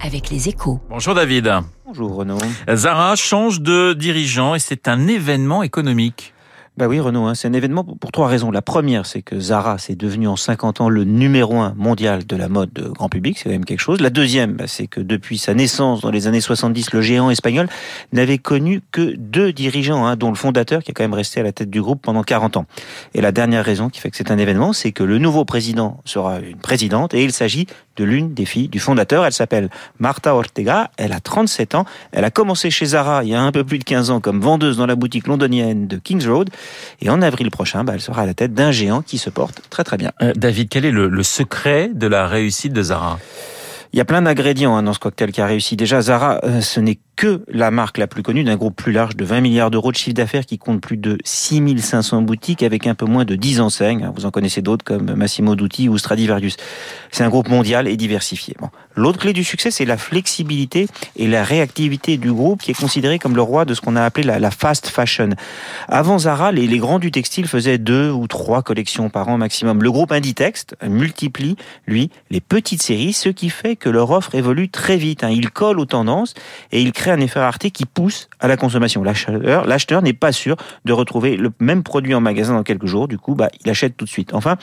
avec les échos. Bonjour David. Bonjour Renaud. Zara change de dirigeant et c'est un événement économique. Bah oui Renaud, hein, c'est un événement pour trois raisons. La première, c'est que Zara, c'est devenu en 50 ans le numéro un mondial de la mode grand public, c'est quand même quelque chose. La deuxième, bah, c'est que depuis sa naissance dans les années 70, le géant espagnol n'avait connu que deux dirigeants, hein, dont le fondateur qui est quand même resté à la tête du groupe pendant 40 ans. Et la dernière raison qui fait que c'est un événement, c'est que le nouveau président sera une présidente et il s'agit de l'une des filles du fondateur. Elle s'appelle Marta Ortega, elle a 37 ans, elle a commencé chez Zara il y a un peu plus de 15 ans comme vendeuse dans la boutique londonienne de Kings Road. Et en avril prochain, bah, elle sera à la tête d'un géant qui se porte très très bien. Euh, David, quel est le, le secret de la réussite de Zara? Il y a plein d'ingrédients hein, dans ce cocktail qui a réussi. Déjà, Zara, euh, ce n'est que la marque la plus connue d'un groupe plus large de 20 milliards d'euros de chiffre d'affaires qui compte plus de 6500 boutiques avec un peu moins de 10 enseignes. Vous en connaissez d'autres comme Massimo Dutti ou Stradivarius. C'est un groupe mondial et diversifié. Bon. L'autre clé du succès, c'est la flexibilité et la réactivité du groupe qui est considéré comme le roi de ce qu'on a appelé la, fast fashion. Avant Zara, les, les, grands du textile faisaient deux ou trois collections par an maximum. Le groupe Inditex multiplie, lui, les petites séries, ce qui fait que leur offre évolue très vite. Hein. Il colle aux tendances et il crée un effet rareté qui pousse à la consommation. L'acheteur, n'est pas sûr de retrouver le même produit en magasin dans quelques jours. Du coup, bah, il achète tout de suite. Enfin,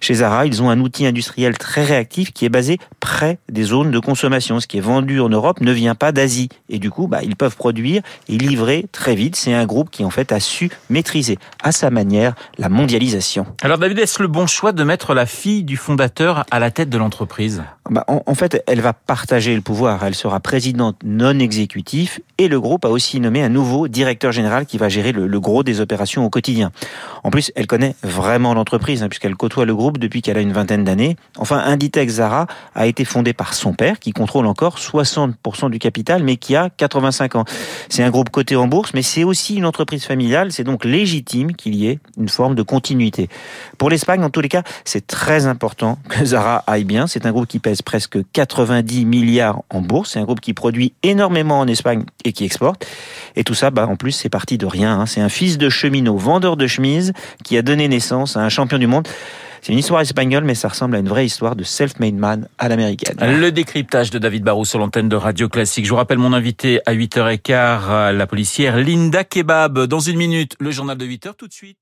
chez Zara, ils ont un outil industriel très réactif qui est basé près des zones de consommation. Ce qui est vendu en Europe ne vient pas d'Asie. Et du coup, bah, ils peuvent produire et livrer très vite. C'est un groupe qui, en fait, a su maîtriser à sa manière la mondialisation. Alors, David, est-ce le bon choix de mettre la fille du fondateur à la tête de l'entreprise? Bah, en, en fait, elle va partager le pouvoir. Elle sera présidente non exécutive et le groupe a aussi nommé un nouveau directeur général qui va gérer le, le gros des opérations au quotidien. En plus, elle connaît vraiment l'entreprise hein, puisqu'elle côtoie le groupe depuis qu'elle a une vingtaine d'années. Enfin, Inditex Zara a été fondé par son père qui contrôle encore 60% du capital mais qui a 85 ans. C'est un groupe coté en bourse mais c'est aussi une entreprise familiale. C'est donc légitime qu'il y ait une forme de continuité. Pour l'Espagne, en tous les cas, c'est très important que Zara aille bien. C'est un groupe qui pèse presque 90 milliards en bourse. C'est un groupe qui produit énormément en Espagne et qui exporte. Et tout ça, bah, en plus, c'est parti de rien. Hein. C'est un fils de cheminot, vendeur de chemises, qui a donné naissance à un champion du monde. C'est une histoire espagnole, mais ça ressemble à une vraie histoire de self-made man à l'américaine. Le décryptage de David Barrou sur l'antenne de Radio Classique. Je vous rappelle mon invité à 8h15, la policière Linda Kebab. Dans une minute, le journal de 8h tout de suite.